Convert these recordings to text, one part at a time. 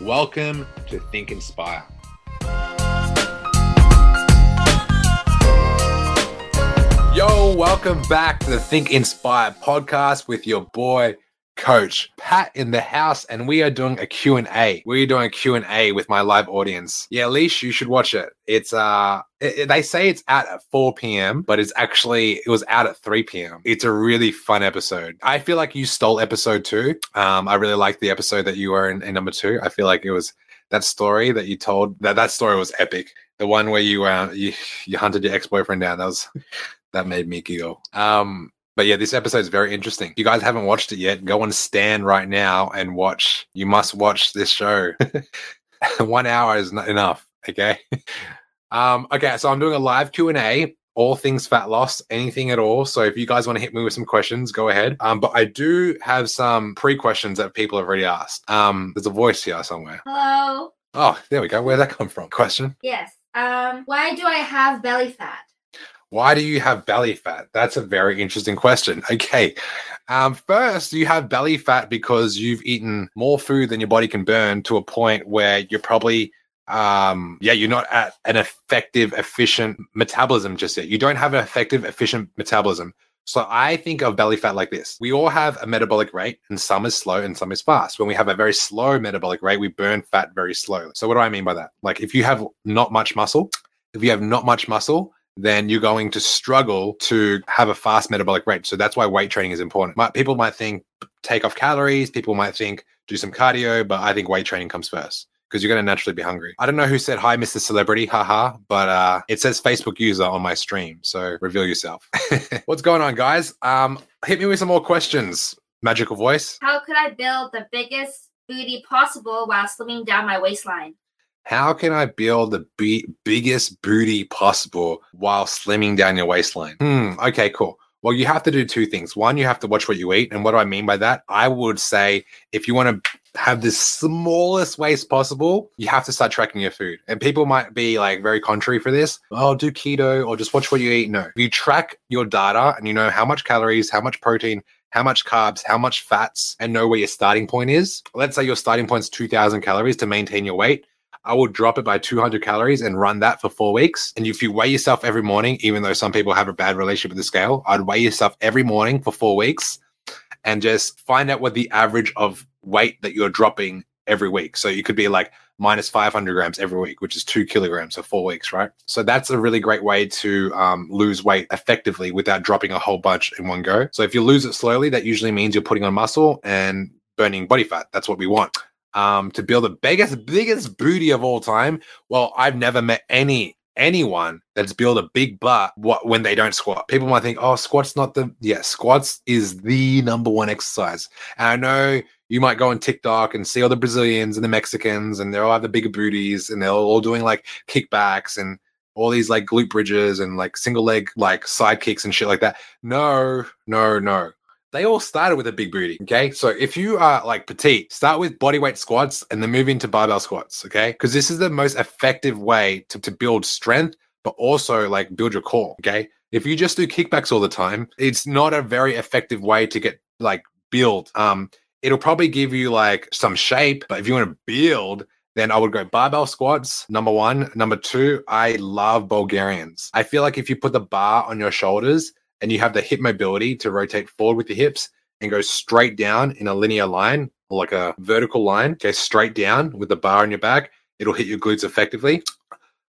Welcome to Think Inspire. Yo, welcome back to the Think Inspire podcast with your boy coach Pat in the house and we are doing a Q&A. We're doing a Q&A with my live audience. Yeah, Leash, you should watch it. It's uh it, they say it's out at 4 p.m., but it's actually it was out at 3 p.m. It's a really fun episode. I feel like you stole episode 2. Um I really liked the episode that you were in, in number 2. I feel like it was that story that you told that that story was epic. The one where you uh you you hunted your ex-boyfriend down. That was that made me giggle. Um, but yeah, this episode is very interesting. If you guys haven't watched it yet, go on Stan right now and watch. You must watch this show. One hour is not enough. Okay. Um, okay, so I'm doing a live Q and A. All things fat loss, anything at all. So if you guys want to hit me with some questions, go ahead. Um, but I do have some pre questions that people have already asked. Um, there's a voice here somewhere. Hello. Oh, there we go. Where'd that come from? Question. Yes. Um, why do I have belly fat? Why do you have belly fat? That's a very interesting question. Okay. Um, first, you have belly fat because you've eaten more food than your body can burn to a point where you're probably, um, yeah, you're not at an effective, efficient metabolism just yet. You don't have an effective, efficient metabolism. So I think of belly fat like this. We all have a metabolic rate and some is slow and some is fast. When we have a very slow metabolic rate, we burn fat very slowly. So what do I mean by that? Like if you have not much muscle, if you have not much muscle, then you're going to struggle to have a fast metabolic rate. So that's why weight training is important. People might think take off calories, people might think do some cardio, but I think weight training comes first because you're going to naturally be hungry. I don't know who said hi, Mr. Celebrity, haha, but uh, it says Facebook user on my stream. So reveal yourself. What's going on, guys? Um, hit me with some more questions. Magical voice. How could I build the biggest booty possible while slimming down my waistline? How can I build the b- biggest booty possible while slimming down your waistline? Hmm. Okay, cool. Well, you have to do two things. One, you have to watch what you eat. And what do I mean by that? I would say if you want to have the smallest waist possible, you have to start tracking your food. And people might be like very contrary for this. Oh, do keto or just watch what you eat. No. If you track your data and you know how much calories, how much protein, how much carbs, how much fats, and know where your starting point is. Let's say your starting point is 2000 calories to maintain your weight. I would drop it by 200 calories and run that for four weeks. And if you weigh yourself every morning, even though some people have a bad relationship with the scale, I'd weigh yourself every morning for four weeks and just find out what the average of weight that you're dropping every week. So you could be like minus 500 grams every week, which is two kilograms for four weeks, right? So that's a really great way to um, lose weight effectively without dropping a whole bunch in one go. So if you lose it slowly, that usually means you're putting on muscle and burning body fat. That's what we want um, to build the biggest, biggest booty of all time. Well, I've never met any anyone that's built a big butt what when they don't squat. People might think, oh, squat's not the yeah, squats is the number one exercise. And I know you might go on TikTok and see all the Brazilians and the Mexicans and they all have the bigger booties and they're all doing like kickbacks and all these like glute bridges and like single leg like side kicks and shit like that. No, no, no they all started with a big booty. Okay. So if you are like petite, start with bodyweight squats and then move into barbell squats. Okay. Because this is the most effective way to, to build strength, but also like build your core. Okay. If you just do kickbacks all the time, it's not a very effective way to get like build. Um, it'll probably give you like some shape, but if you want to build, then I would go barbell squats, number one. Number two, I love Bulgarians. I feel like if you put the bar on your shoulders, and you have the hip mobility to rotate forward with your hips and go straight down in a linear line, like a vertical line, go straight down with the bar on your back, it'll hit your glutes effectively.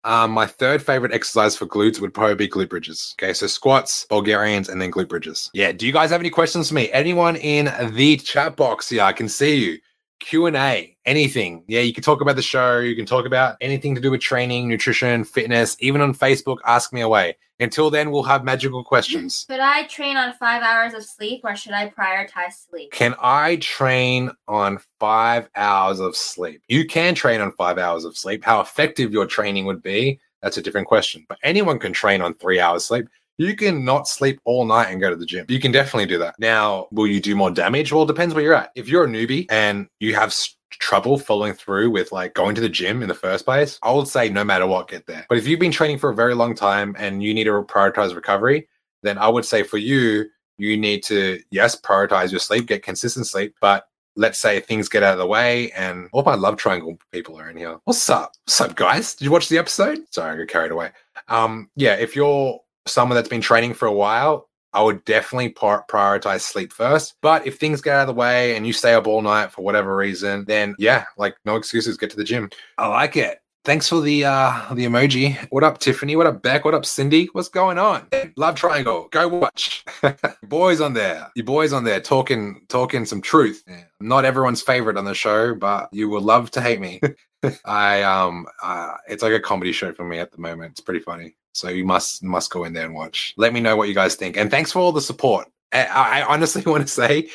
Um, my third favorite exercise for glutes would probably be glute bridges. Okay, so squats, Bulgarians, and then glute bridges. Yeah, do you guys have any questions for me? Anyone in the chat box Yeah, I can see you. Q&A, anything. Yeah, you can talk about the show, you can talk about anything to do with training, nutrition, fitness, even on Facebook, ask me away. Until then, we'll have magical questions. Should I train on five hours of sleep or should I prioritize sleep? Can I train on five hours of sleep? You can train on five hours of sleep. How effective your training would be, that's a different question. But anyone can train on three hours sleep. You can not sleep all night and go to the gym. You can definitely do that. Now, will you do more damage? Well, it depends where you're at. If you're a newbie and you have s- trouble following through with like going to the gym in the first place, I would say no matter what, get there. But if you've been training for a very long time and you need to prioritize recovery, then I would say for you, you need to, yes, prioritize your sleep, get consistent sleep, but let's say things get out of the way and all my love triangle people are in here. What's up? What's up, guys? Did you watch the episode? Sorry, I got carried away. Um, yeah, if you're someone that's been training for a while, I would definitely prioritize sleep first. But if things get out of the way and you stay up all night for whatever reason, then yeah, like no excuses, get to the gym. I like it. Thanks for the uh the emoji. What up, Tiffany? What up, Beck? What up, Cindy? What's going on? Love Triangle. Go watch. boys on there. Your boys on there talking talking some truth. Yeah. Not everyone's favorite on the show, but you will love to hate me. I um uh, it's like a comedy show for me at the moment. It's pretty funny. So you must must go in there and watch. Let me know what you guys think. And thanks for all the support. I, I honestly want to say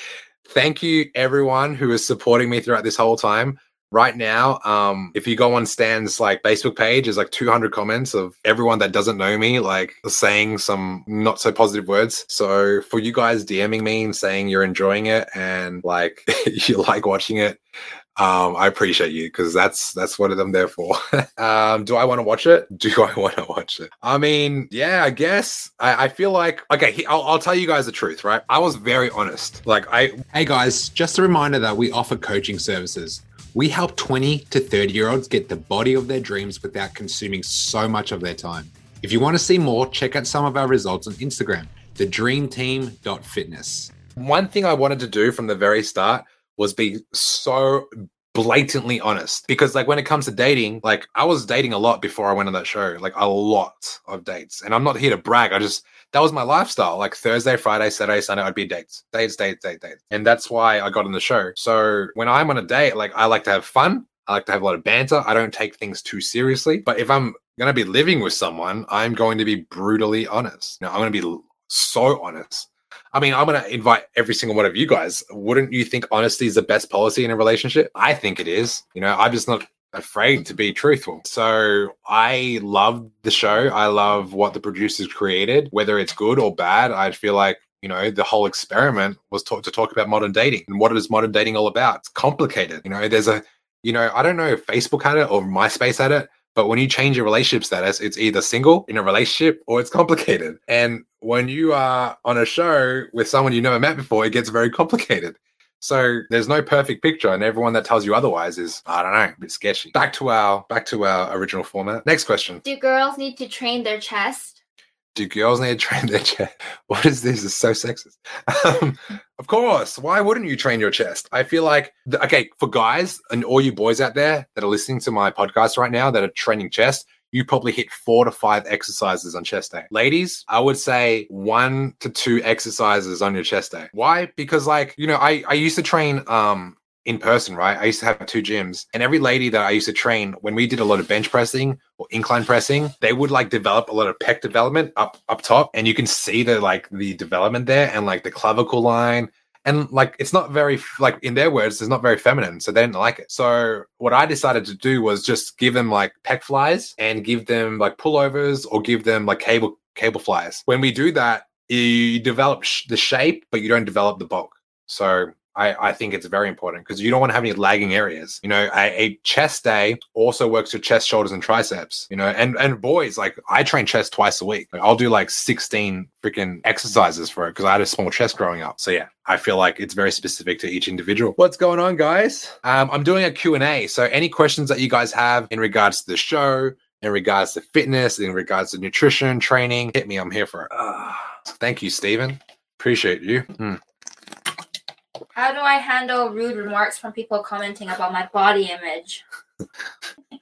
thank you everyone who is supporting me throughout this whole time right now um if you go on stan's like facebook page there's like 200 comments of everyone that doesn't know me like saying some not so positive words so for you guys dming me and saying you're enjoying it and like you like watching it um i appreciate you because that's that's what i'm there for um do i want to watch it do i want to watch it i mean yeah i guess i, I feel like okay he, I'll, I'll tell you guys the truth right i was very honest like i Hey guys, just a reminder that we offer coaching services. We help 20 to 30 year olds get the body of their dreams without consuming so much of their time. If you want to see more, check out some of our results on Instagram, thedreamteam.fitness. one thing I wanted to do from the very start was be so blatantly honest. Because like when it comes to dating like I was dating a lot before I went on that show like a lot of dates. And I'm not here to brag I just that was my lifestyle like Thursday Friday Saturday Sunday I'd be dates. Dates dates dates dates. And that's why I got on the show. So when I'm on a date like I like to have fun I like to have a lot of banter I don't take things too seriously. But if I'm going to be living with someone I'm going to be brutally honest. Now I'm going to be so honest I mean, I'm going to invite every single one of you guys. Wouldn't you think honesty is the best policy in a relationship? I think it is. You know, I'm just not afraid to be truthful. So I love the show. I love what the producers created, whether it's good or bad. I feel like you know the whole experiment was talk, to talk about modern dating and what is modern dating all about it's complicated you know there's a you know i don't know if facebook had it or myspace had it but when you change your relationship status, it's either single in a relationship or it's complicated. And when you are on a show with someone you never met before, it gets very complicated. So there's no perfect picture, and everyone that tells you otherwise is, I don't know, a bit sketchy. Back to our back to our original format. Next question. Do girls need to train their chest? Do girls need to train their chest? What is this? It's so sexist. Um, of course. Why wouldn't you train your chest? I feel like, the, okay, for guys and all you boys out there that are listening to my podcast right now that are training chest, you probably hit four to five exercises on chest day. Ladies, I would say one to two exercises on your chest day. Why? Because like, you know, I, I used to train um in person, right? I used to have two gyms, and every lady that I used to train, when we did a lot of bench pressing or incline pressing, they would like develop a lot of pec development up up top, and you can see the like the development there and like the clavicle line. And like it's not very like in their words, it's not very feminine, so they didn't like it. So what I decided to do was just give them like pec flies and give them like pullovers or give them like cable cable flies. When we do that, you develop sh- the shape, but you don't develop the bulk. So I, I think it's very important because you don't want to have any lagging areas. You know, a, a chest day also works your chest, shoulders, and triceps. You know, and and boys like I train chest twice a week. Like, I'll do like sixteen freaking exercises for it because I had a small chest growing up. So yeah, I feel like it's very specific to each individual. What's going on, guys? Um, I'm doing a Q and A. So any questions that you guys have in regards to the show, in regards to fitness, in regards to nutrition, training, hit me. I'm here for it. Ah, thank you, Stephen. Appreciate you. Hmm. How do I handle rude remarks from people commenting about my body image?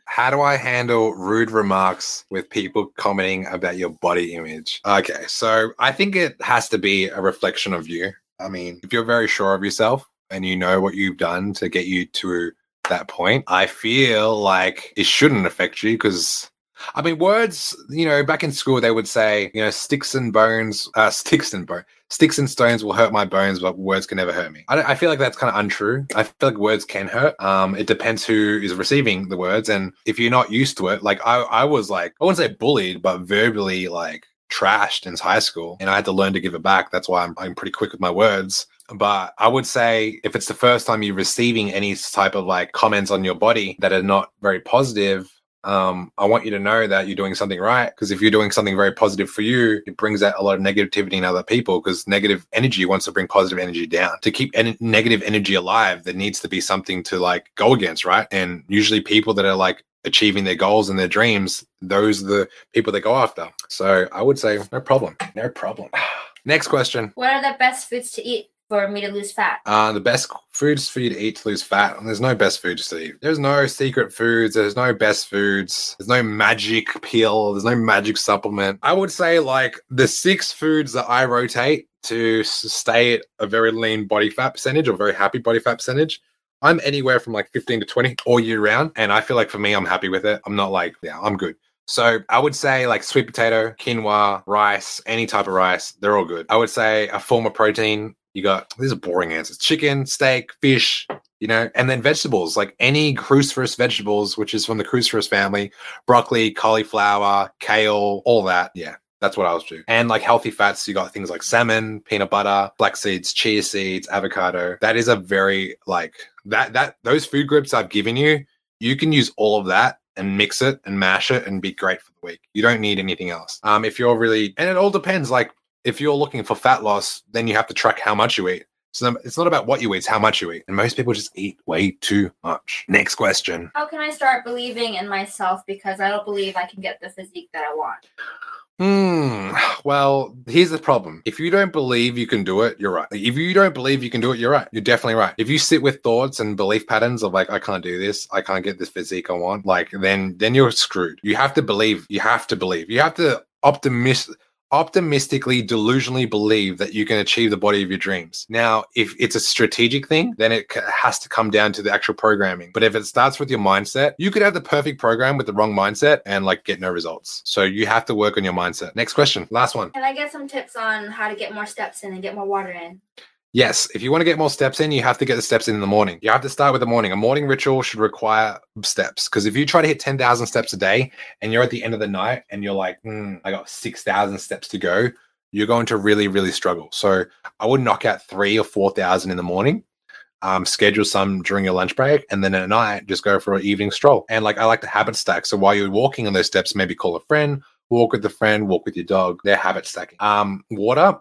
How do I handle rude remarks with people commenting about your body image? Okay, so I think it has to be a reflection of you. I mean, if you're very sure of yourself, and you know what you've done to get you to that point, I feel like it shouldn't affect you because I mean, words, you know, back in school, they would say, you know, sticks and bones, uh, sticks and bones, sticks and stones will hurt my bones, but words can never hurt me. I, I feel like that's kind of untrue. I feel like words can hurt. Um, it depends who is receiving the words. And if you're not used to it, like I, I was like, I wouldn't say bullied, but verbally like trashed in high school and I had to learn to give it back. That's why I'm, I'm pretty quick with my words. But I would say if it's the first time you're receiving any type of like comments on your body that are not very positive, um, I want you to know that you're doing something right. Because if you're doing something very positive for you, it brings out a lot of negativity in other people. Because negative energy wants to bring positive energy down. To keep en- negative energy alive, there needs to be something to like go against, right? And usually, people that are like achieving their goals and their dreams, those are the people they go after. So I would say no problem, no problem. Next question. What are the best foods to eat for me to lose fat? Uh, the best foods for you to eat to lose fat. There's no best foods to eat. There's no secret foods. There's no best foods. There's no magic pill. There's no magic supplement. I would say like the six foods that I rotate to stay at a very lean body fat percentage or very happy body fat percentage. I'm anywhere from like 15 to 20 all year round. And I feel like for me, I'm happy with it. I'm not like, yeah, I'm good. So I would say like sweet potato, quinoa, rice, any type of rice, they're all good. I would say a form of protein. You got these are boring answers: chicken, steak, fish, you know, and then vegetables like any cruciferous vegetables, which is from the cruciferous family, broccoli, cauliflower, kale, all that. Yeah, that's what I was doing. And like healthy fats, you got things like salmon, peanut butter, flax seeds, chia seeds, avocado. That is a very like that that those food groups I've given you, you can use all of that and mix it and mash it and be great for the week. You don't need anything else. Um, if you're really, and it all depends. Like if you're looking for fat loss, then you have to track how much you eat. So it's not about what you eat, it's how much you eat. And most people just eat way too much. Next question. How can I start believing in myself because I don't believe I can get the physique that I want? Hmm. Well, here's the problem. If you don't believe you can do it, you're right. If you don't believe you can do it, you're right. You're definitely right. If you sit with thoughts and belief patterns of like, I can't do this, I can't get this physique I want, like then then you're screwed. You have to believe. You have to believe. You have to optimist optimistically delusionally believe that you can achieve the body of your dreams. Now if it's a strategic thing then it has to come down to the actual programming. But if it starts with your mindset you could have the perfect program with the wrong mindset and like get no results. So you have to work on your mindset. Next question last one. Can I get some tips on how to get more steps in and get more water in? Yes, if you want to get more steps in, you have to get the steps in in the morning. You have to start with the morning. A morning ritual should require steps because if you try to hit 10,000 steps a day and you're at the end of the night and you're like, hmm, I got 6,000 steps to go, you're going to really, really struggle. So I would knock out three or 4,000 in the morning. Um, schedule some during your lunch break, and then at night, just go for an evening stroll. And like I like to habit stack. So while you're walking on those steps, maybe call a friend, walk with a friend, walk with your dog. They're habit stacking. Um, water,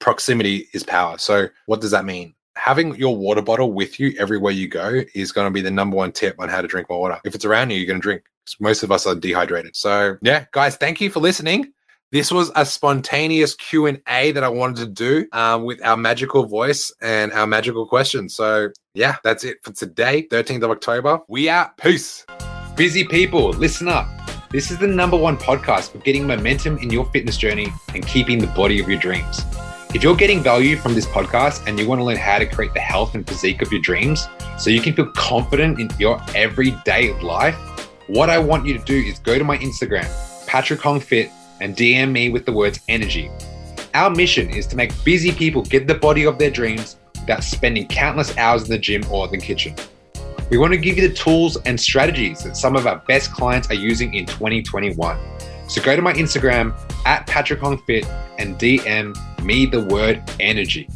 proximity is power. So, what does that mean? Having your water bottle with you everywhere you go is going to be the number one tip on how to drink more water. If it's around you, you're going to drink. Most of us are dehydrated. So, yeah, guys, thank you for listening. This was a spontaneous Q and A that I wanted to do um, with our magical voice and our magical questions. So, yeah, that's it for today, 13th of October. We out. Peace. Busy people, listen up. This is the number one podcast for getting momentum in your fitness journey and keeping the body of your dreams. If you're getting value from this podcast and you want to learn how to create the health and physique of your dreams so you can feel confident in your everyday life, what I want you to do is go to my Instagram, Patrick Hong Fit, and DM me with the words energy. Our mission is to make busy people get the body of their dreams without spending countless hours in the gym or the kitchen. We want to give you the tools and strategies that some of our best clients are using in 2021. So go to my Instagram at Patrick Hong Fit and DM me the word energy.